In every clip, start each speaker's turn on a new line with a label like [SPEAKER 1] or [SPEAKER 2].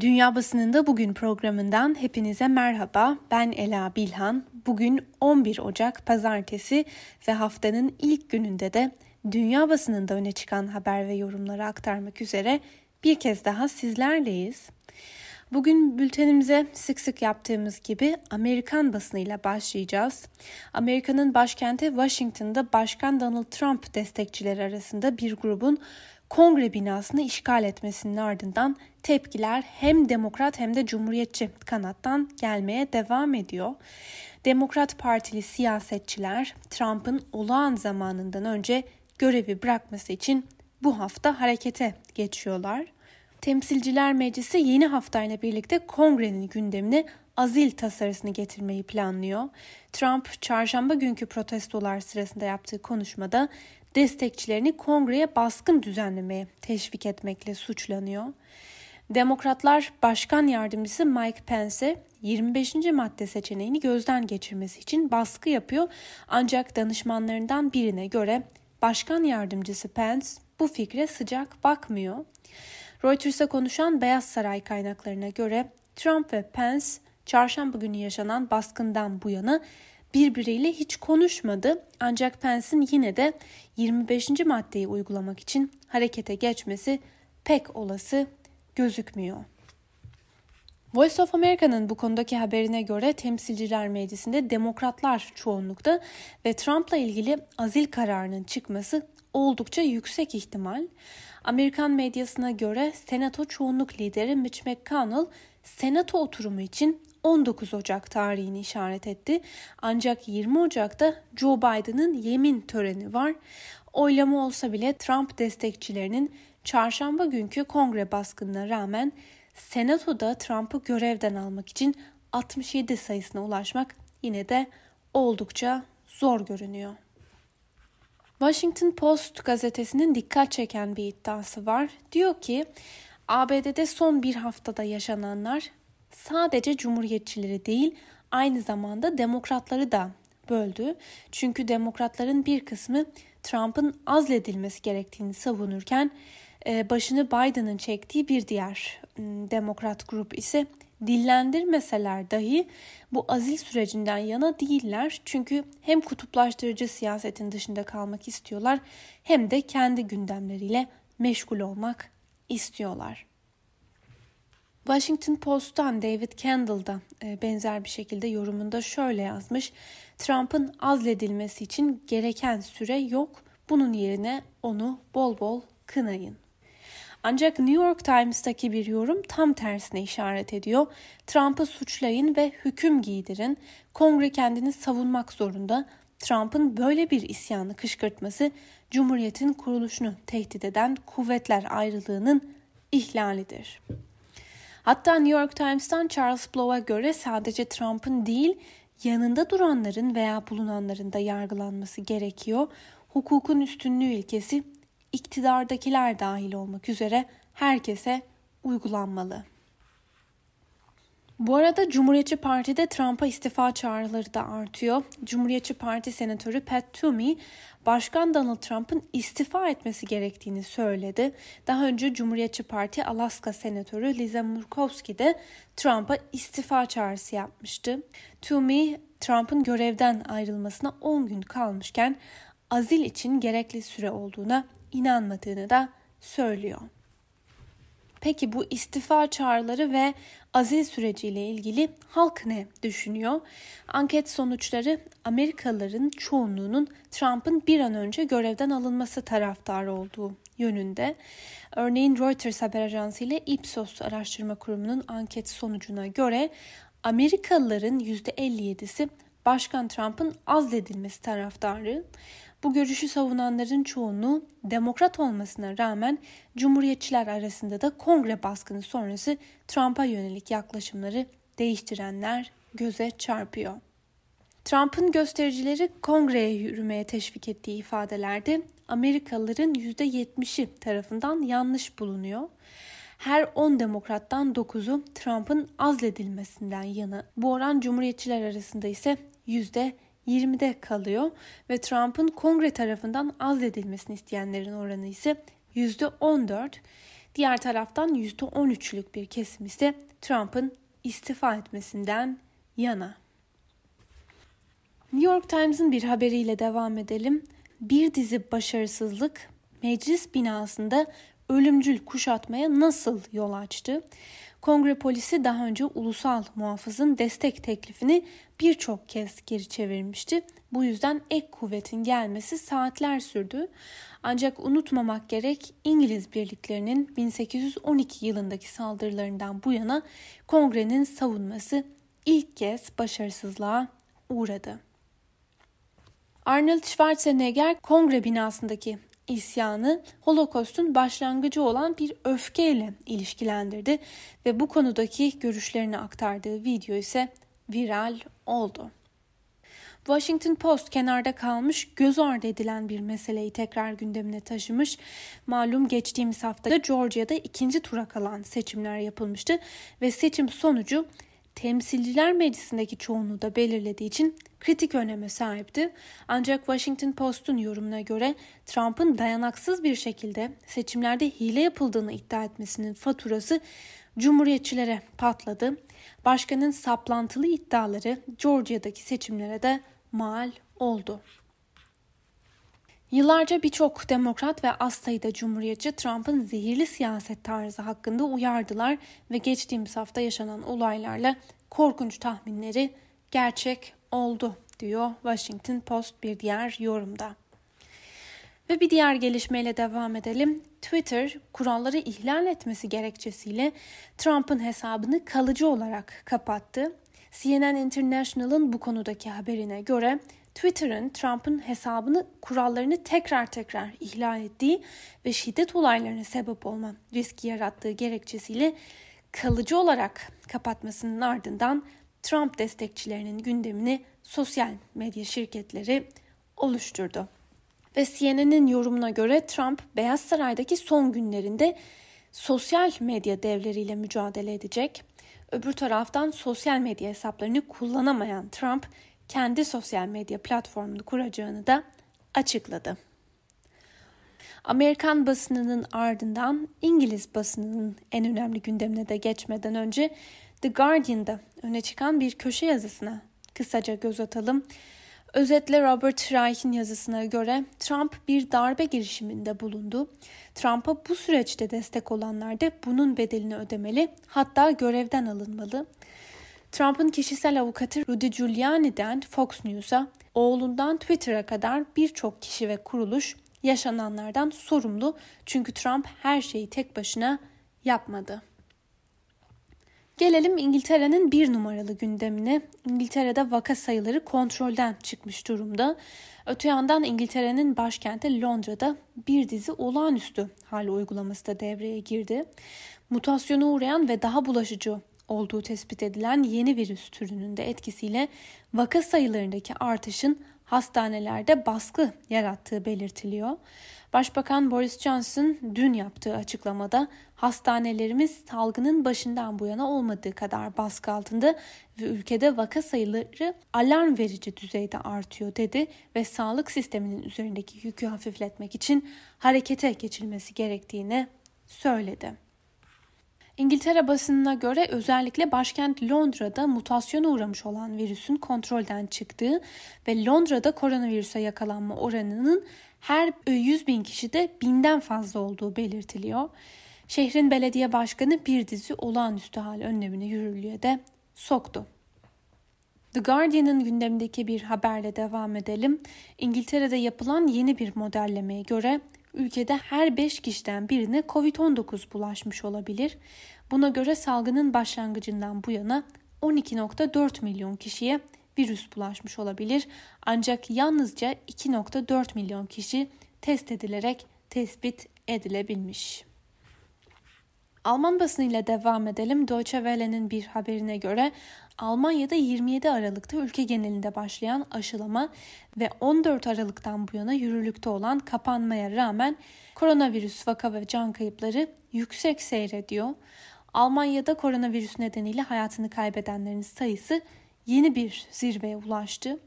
[SPEAKER 1] Dünya Basınında Bugün programından hepinize merhaba. Ben Ela Bilhan. Bugün 11 Ocak Pazartesi ve haftanın ilk gününde de dünya basınında öne çıkan haber ve yorumları aktarmak üzere bir kez daha sizlerleyiz. Bugün bültenimize sık sık yaptığımız gibi Amerikan basınıyla başlayacağız. Amerika'nın başkenti Washington'da Başkan Donald Trump destekçileri arasında bir grubun kongre binasını işgal etmesinin ardından tepkiler hem demokrat hem de cumhuriyetçi kanattan gelmeye devam ediyor. Demokrat Partili siyasetçiler Trump'ın olağan zamanından önce görevi bırakması için bu hafta harekete geçiyorlar. Temsilciler Meclisi yeni haftayla birlikte kongrenin gündemine azil tasarısını getirmeyi planlıyor. Trump çarşamba günkü protestolar sırasında yaptığı konuşmada destekçilerini kongreye baskın düzenlemeye teşvik etmekle suçlanıyor. Demokratlar Başkan Yardımcısı Mike Pence'e 25. madde seçeneğini gözden geçirmesi için baskı yapıyor ancak danışmanlarından birine göre Başkan Yardımcısı Pence bu fikre sıcak bakmıyor. Reuters'a konuşan Beyaz Saray kaynaklarına göre Trump ve Pence çarşamba günü yaşanan baskından bu yana birbiriyle hiç konuşmadı ancak Pence'in yine de 25. maddeyi uygulamak için harekete geçmesi pek olası gözükmüyor. Voice of America'nın bu konudaki haberine göre Temsilciler Meclisi'nde demokratlar çoğunlukta ve Trump'la ilgili azil kararının çıkması oldukça yüksek ihtimal. Amerikan medyasına göre Senato çoğunluk lideri Mitch McConnell Senato oturumu için 19 Ocak tarihini işaret etti. Ancak 20 Ocak'ta Joe Biden'ın yemin töreni var. Oylama olsa bile Trump destekçilerinin çarşamba günkü kongre baskınına rağmen Senato'da Trump'ı görevden almak için 67 sayısına ulaşmak yine de oldukça zor görünüyor. Washington Post gazetesinin dikkat çeken bir iddiası var. Diyor ki ABD'de son bir haftada yaşananlar sadece cumhuriyetçileri değil aynı zamanda demokratları da böldü. Çünkü demokratların bir kısmı Trump'ın azledilmesi gerektiğini savunurken e, başını Biden'ın çektiği bir diğer demokrat grup ise dillendirmeseler dahi bu azil sürecinden yana değiller. Çünkü hem kutuplaştırıcı siyasetin dışında kalmak istiyorlar hem de kendi gündemleriyle meşgul olmak istiyorlar. Washington Post'tan David Kendall da e, benzer bir şekilde yorumunda şöyle yazmış. Trump'ın azledilmesi için gereken süre yok. Bunun yerine onu bol bol kınayın. Ancak New York Times'taki bir yorum tam tersine işaret ediyor. Trump'ı suçlayın ve hüküm giydirin. Kongre kendini savunmak zorunda. Trump'ın böyle bir isyanı kışkırtması Cumhuriyet'in kuruluşunu tehdit eden kuvvetler ayrılığının ihlalidir. Hatta New York Times'tan Charles Blow'a göre sadece Trump'ın değil yanında duranların veya bulunanların da yargılanması gerekiyor. Hukukun üstünlüğü ilkesi iktidardakiler dahil olmak üzere herkese uygulanmalı. Bu arada Cumhuriyetçi Parti'de Trump'a istifa çağrıları da artıyor. Cumhuriyetçi Parti Senatörü Pat Toomey, Başkan Donald Trump'ın istifa etmesi gerektiğini söyledi. Daha önce Cumhuriyetçi Parti Alaska Senatörü Liza Murkowski de Trump'a istifa çağrısı yapmıştı. Toomey, Trump'ın görevden ayrılmasına 10 gün kalmışken azil için gerekli süre olduğuna inanmadığını da söylüyor. Peki bu istifa çağrıları ve azil süreciyle ilgili halk ne düşünüyor? Anket sonuçları Amerikalıların çoğunluğunun Trump'ın bir an önce görevden alınması taraftarı olduğu yönünde. Örneğin Reuters haber ajansı ile Ipsos araştırma kurumunun anket sonucuna göre Amerikalıların %57'si Başkan Trump'ın azledilmesi taraftarı. Bu görüşü savunanların çoğunluğu demokrat olmasına rağmen cumhuriyetçiler arasında da kongre baskını sonrası Trump'a yönelik yaklaşımları değiştirenler göze çarpıyor. Trump'ın göstericileri kongreye yürümeye teşvik ettiği ifadelerde Amerikalıların %70'i tarafından yanlış bulunuyor. Her 10 demokrattan 9'u Trump'ın azledilmesinden yana. Bu oran cumhuriyetçiler arasında ise %20'de kalıyor ve Trump'ın kongre tarafından azledilmesini isteyenlerin oranı ise %14. Diğer taraftan %13'lük bir kesim ise Trump'ın istifa etmesinden yana. New York Times'ın bir haberiyle devam edelim. Bir dizi başarısızlık meclis binasında ölümcül kuşatmaya nasıl yol açtı? Kongre polisi daha önce ulusal muhafızın destek teklifini birçok kez geri çevirmişti. Bu yüzden ek kuvvetin gelmesi saatler sürdü. Ancak unutmamak gerek İngiliz birliklerinin 1812 yılındaki saldırılarından bu yana kongrenin savunması ilk kez başarısızlığa uğradı. Arnold Schwarzenegger kongre binasındaki isyanı Holokost'un başlangıcı olan bir öfkeyle ilişkilendirdi ve bu konudaki görüşlerini aktardığı video ise viral oldu. Washington Post kenarda kalmış, göz ardı edilen bir meseleyi tekrar gündemine taşımış. Malum geçtiğimiz hafta Georgia'da ikinci tura kalan seçimler yapılmıştı ve seçim sonucu Temsilciler Meclisi'ndeki çoğunluğu da belirlediği için kritik öneme sahipti. Ancak Washington Post'un yorumuna göre Trump'ın dayanaksız bir şekilde seçimlerde hile yapıldığını iddia etmesinin faturası Cumhuriyetçilere patladı. Başkanın saplantılı iddiaları Georgia'daki seçimlere de mal oldu. Yıllarca birçok demokrat ve az sayıda cumhuriyetçi Trump'ın zehirli siyaset tarzı hakkında uyardılar ve geçtiğimiz hafta yaşanan olaylarla korkunç tahminleri gerçek oldu diyor Washington Post bir diğer yorumda. Ve bir diğer gelişmeyle devam edelim. Twitter kuralları ihlal etmesi gerekçesiyle Trump'ın hesabını kalıcı olarak kapattı. CNN International'ın bu konudaki haberine göre Twitter'ın Trump'ın hesabını kurallarını tekrar tekrar ihlal ettiği ve şiddet olaylarına sebep olma riski yarattığı gerekçesiyle kalıcı olarak kapatmasının ardından Trump destekçilerinin gündemini sosyal medya şirketleri oluşturdu. Ve CNN'in yorumuna göre Trump Beyaz Saray'daki son günlerinde sosyal medya devleriyle mücadele edecek. Öbür taraftan sosyal medya hesaplarını kullanamayan Trump kendi sosyal medya platformunu kuracağını da açıkladı. Amerikan basınının ardından İngiliz basınının en önemli gündemine de geçmeden önce The Guardian'da öne çıkan bir köşe yazısına kısaca göz atalım. Özetle Robert Reich'in yazısına göre Trump bir darbe girişiminde bulundu. Trump'a bu süreçte destek olanlar da bunun bedelini ödemeli, hatta görevden alınmalı. Trump'ın kişisel avukatı Rudy Giuliani'den Fox News'a, oğlundan Twitter'a kadar birçok kişi ve kuruluş yaşananlardan sorumlu çünkü Trump her şeyi tek başına yapmadı. Gelelim İngiltere'nin bir numaralı gündemine. İngiltere'de vaka sayıları kontrolden çıkmış durumda. Öte yandan İngiltere'nin başkenti Londra'da bir dizi olağanüstü hal uygulaması da devreye girdi. Mutasyona uğrayan ve daha bulaşıcı olduğu tespit edilen yeni virüs türünün de etkisiyle vaka sayılarındaki artışın hastanelerde baskı yarattığı belirtiliyor. Başbakan Boris Johnson dün yaptığı açıklamada hastanelerimiz salgının başından bu yana olmadığı kadar baskı altında ve ülkede vaka sayıları alarm verici düzeyde artıyor dedi ve sağlık sisteminin üzerindeki yükü hafifletmek için harekete geçilmesi gerektiğini söyledi. İngiltere basınına göre özellikle başkent Londra'da mutasyona uğramış olan virüsün kontrolden çıktığı ve Londra'da koronavirüse yakalanma oranının her 100 bin kişide binden fazla olduğu belirtiliyor. Şehrin belediye başkanı bir dizi olağanüstü hal önlemini yürürlüğe de soktu. The Guardian'ın gündemindeki bir haberle devam edelim. İngiltere'de yapılan yeni bir modellemeye göre ülkede her 5 kişiden birine COVID-19 bulaşmış olabilir. Buna göre salgının başlangıcından bu yana 12.4 milyon kişiye virüs bulaşmış olabilir. Ancak yalnızca 2.4 milyon kişi test edilerek tespit edilebilmiş. Alman basınıyla devam edelim. Deutsche Welle'nin bir haberine göre Almanya'da 27 Aralık'ta ülke genelinde başlayan aşılama ve 14 Aralık'tan bu yana yürürlükte olan kapanmaya rağmen koronavirüs vaka ve can kayıpları yüksek seyrediyor. Almanya'da koronavirüs nedeniyle hayatını kaybedenlerin sayısı yeni bir zirveye ulaştı.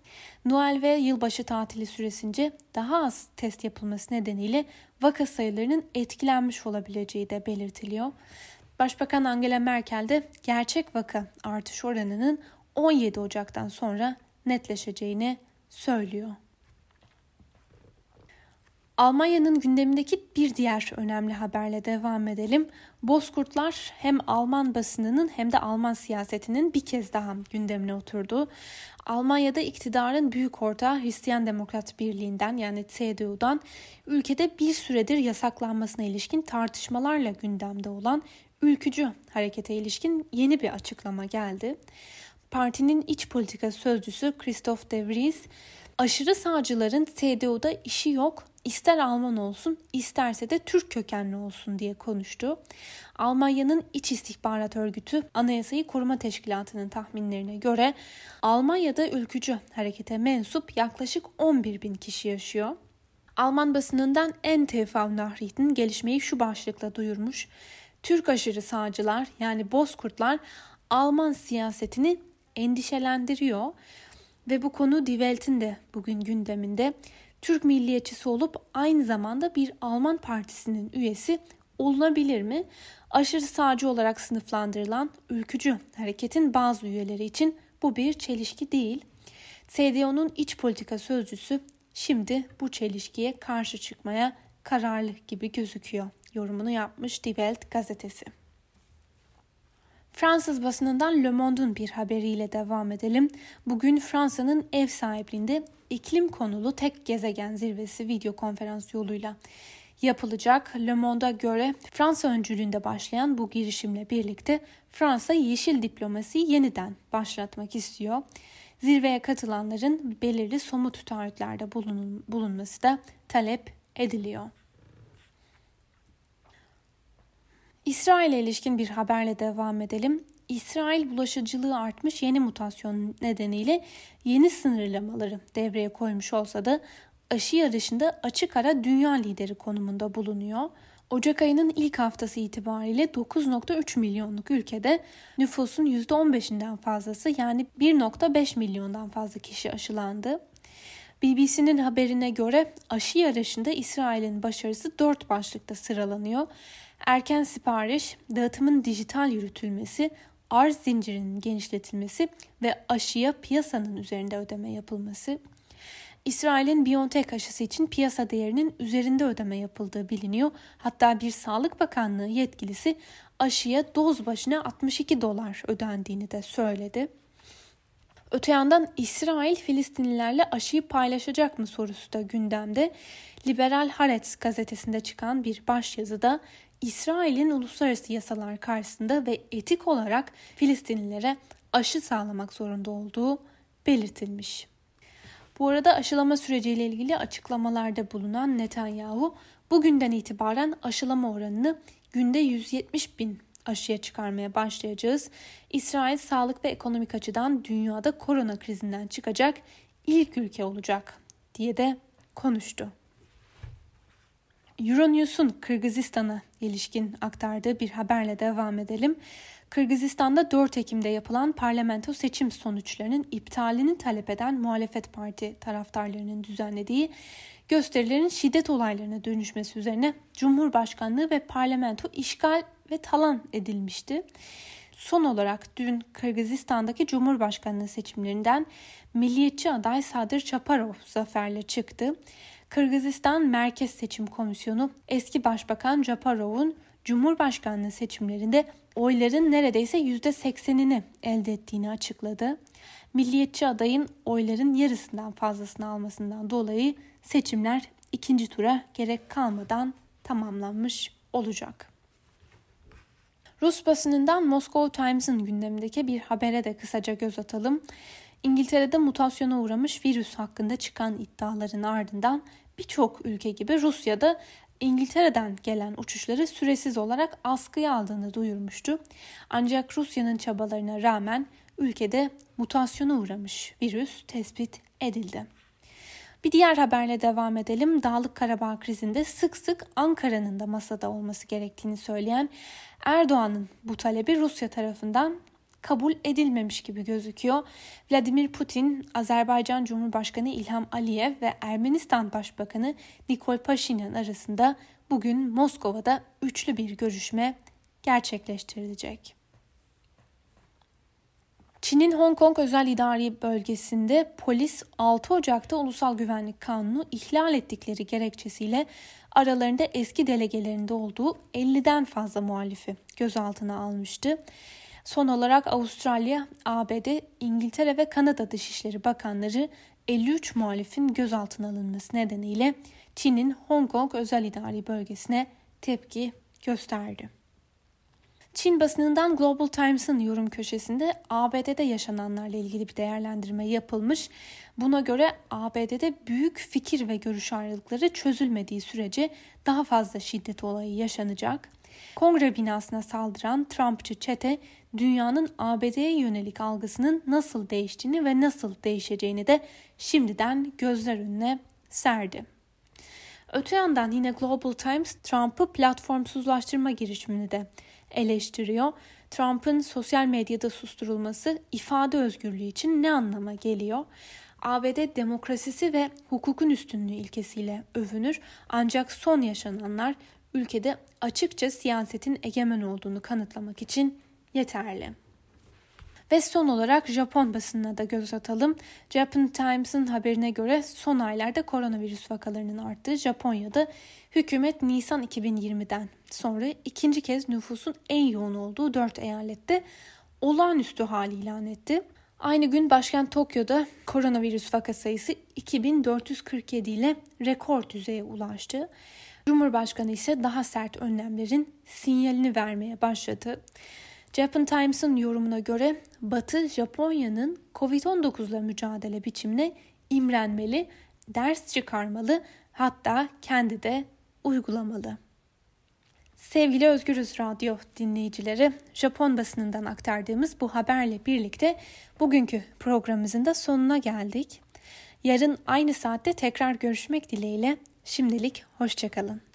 [SPEAKER 1] Noel ve yılbaşı tatili süresince daha az test yapılması nedeniyle vaka sayılarının etkilenmiş olabileceği de belirtiliyor. Başbakan Angela Merkel de gerçek vaka artış oranının 17 Ocak'tan sonra netleşeceğini söylüyor. Almanya'nın gündemindeki bir diğer önemli haberle devam edelim. Bozkurtlar hem Alman basınının hem de Alman siyasetinin bir kez daha gündemine oturdu. Almanya'da iktidarın büyük ortağı Hristiyan Demokrat Birliği'nden yani CDU'dan ülkede bir süredir yasaklanmasına ilişkin tartışmalarla gündemde olan ülkücü harekete ilişkin yeni bir açıklama geldi. Partinin iç politika sözcüsü Christoph de aşırı sağcıların CDU'da işi yok, ister Alman olsun isterse de Türk kökenli olsun diye konuştu. Almanya'nın İç İstihbarat Örgütü Anayasayı Koruma Teşkilatı'nın tahminlerine göre Almanya'da ülkücü harekete mensup yaklaşık 11 bin kişi yaşıyor. Alman basınından NTV Nachrichten gelişmeyi şu başlıkla duyurmuş. Türk aşırı sağcılar yani Bozkurtlar Alman siyasetini endişelendiriyor ve bu konu Die Welt'in de bugün gündeminde. Türk milliyetçisi olup aynı zamanda bir Alman partisinin üyesi olunabilir mi? Aşırı sağcı olarak sınıflandırılan ülkücü hareketin bazı üyeleri için bu bir çelişki değil. CDU'nun iç politika sözcüsü şimdi bu çelişkiye karşı çıkmaya kararlı gibi gözüküyor. Yorumunu yapmış Die Welt gazetesi. Fransız basınından Le Monde'un bir haberiyle devam edelim. Bugün Fransa'nın ev sahipliğinde iklim konulu tek gezegen zirvesi video konferans yoluyla yapılacak. Le Monde'a göre Fransa öncülüğünde başlayan bu girişimle birlikte Fransa yeşil diplomasiyi yeniden başlatmak istiyor. Zirveye katılanların belirli somut taahhütlerde bulunun, bulunması da talep ediliyor. İsrail'e ilişkin bir haberle devam edelim. İsrail bulaşıcılığı artmış yeni mutasyon nedeniyle yeni sınırlamaları devreye koymuş olsa da aşı yarışında açık ara dünya lideri konumunda bulunuyor. Ocak ayının ilk haftası itibariyle 9.3 milyonluk ülkede nüfusun %15'inden fazlası yani 1.5 milyondan fazla kişi aşılandı. BBC'nin haberine göre aşı yarışında İsrail'in başarısı 4 başlıkta sıralanıyor. Erken sipariş, dağıtımın dijital yürütülmesi, arz zincirinin genişletilmesi ve aşıya piyasanın üzerinde ödeme yapılması. İsrail'in BioNTech aşısı için piyasa değerinin üzerinde ödeme yapıldığı biliniyor. Hatta bir Sağlık Bakanlığı yetkilisi aşıya doz başına 62 dolar ödendiğini de söyledi. Öte yandan İsrail Filistinlilerle aşıyı paylaşacak mı sorusu da gündemde. Liberal Haaretz gazetesinde çıkan bir başyazıda İsrail'in uluslararası yasalar karşısında ve etik olarak Filistinlilere aşı sağlamak zorunda olduğu belirtilmiş. Bu arada aşılama süreciyle ilgili açıklamalarda bulunan Netanyahu bugünden itibaren aşılama oranını günde 170 bin aşıya çıkarmaya başlayacağız. İsrail sağlık ve ekonomik açıdan dünyada korona krizinden çıkacak ilk ülke olacak diye de konuştu. Euronews'un Kırgızistan'a ilişkin aktardığı bir haberle devam edelim. Kırgızistan'da 4 Ekim'de yapılan parlamento seçim sonuçlarının iptalini talep eden muhalefet parti taraftarlarının düzenlediği gösterilerin şiddet olaylarına dönüşmesi üzerine Cumhurbaşkanlığı ve parlamento işgal ve talan edilmişti. Son olarak dün Kırgızistan'daki Cumhurbaşkanlığı seçimlerinden milliyetçi aday Sadır Çaparov zaferle çıktı. Kırgızistan Merkez Seçim Komisyonu eski Başbakan Japarov'un Cumhurbaşkanlığı seçimlerinde oyların neredeyse %80'ini elde ettiğini açıkladı. Milliyetçi adayın oyların yarısından fazlasını almasından dolayı seçimler ikinci tura gerek kalmadan tamamlanmış olacak. Rus basınından Moscow Times'ın gündemindeki bir habere de kısaca göz atalım. İngiltere'de mutasyona uğramış virüs hakkında çıkan iddiaların ardından birçok ülke gibi Rusya'da İngiltere'den gelen uçuşları süresiz olarak askıya aldığını duyurmuştu. Ancak Rusya'nın çabalarına rağmen ülkede mutasyona uğramış virüs tespit edildi. Bir diğer haberle devam edelim. Dağlık Karabağ krizinde sık sık Ankara'nın da masada olması gerektiğini söyleyen Erdoğan'ın bu talebi Rusya tarafından kabul edilmemiş gibi gözüküyor. Vladimir Putin, Azerbaycan Cumhurbaşkanı İlham Aliyev ve Ermenistan Başbakanı Nikol Paşinyan arasında bugün Moskova'da üçlü bir görüşme gerçekleştirilecek. Çin'in Hong Kong özel idari bölgesinde polis 6 Ocak'ta Ulusal Güvenlik Kanunu ihlal ettikleri gerekçesiyle aralarında eski delegelerinde olduğu 50'den fazla muhalifi gözaltına almıştı. Son olarak Avustralya, ABD, İngiltere ve Kanada Dışişleri Bakanları 53 muhalifin gözaltına alınması nedeniyle Çin'in Hong Kong özel idari bölgesine tepki gösterdi. Çin basınından Global Times'ın yorum köşesinde ABD'de yaşananlarla ilgili bir değerlendirme yapılmış. Buna göre ABD'de büyük fikir ve görüş ayrılıkları çözülmediği sürece daha fazla şiddet olayı yaşanacak. Kongre binasına saldıran Trumpçı çete dünyanın ABD'ye yönelik algısının nasıl değiştiğini ve nasıl değişeceğini de şimdiden gözler önüne serdi. Öte yandan yine Global Times Trump'ı platformsuzlaştırma girişimini de eleştiriyor. Trump'ın sosyal medyada susturulması ifade özgürlüğü için ne anlama geliyor? ABD demokrasisi ve hukukun üstünlüğü ilkesiyle övünür ancak son yaşananlar ülkede açıkça siyasetin egemen olduğunu kanıtlamak için yeterli. Ve son olarak Japon basınına da göz atalım. Japan Times'ın haberine göre son aylarda koronavirüs vakalarının arttığı Japonya'da hükümet Nisan 2020'den sonra ikinci kez nüfusun en yoğun olduğu 4 eyalette olağanüstü hal ilan etti. Aynı gün başkent Tokyo'da koronavirüs vaka sayısı 2447 ile rekor düzeye ulaştı. Cumhurbaşkanı ise daha sert önlemlerin sinyalini vermeye başladı. Japan Times'ın yorumuna göre Batı Japonya'nın Covid-19 ile mücadele biçimine imrenmeli, ders çıkarmalı, hatta kendi de uygulamalı. Sevgili Özgürüz Radyo dinleyicileri, Japon basınından aktardığımız bu haberle birlikte bugünkü programımızın da sonuna geldik. Yarın aynı saatte tekrar görüşmek dileğiyle şimdilik hoşçakalın.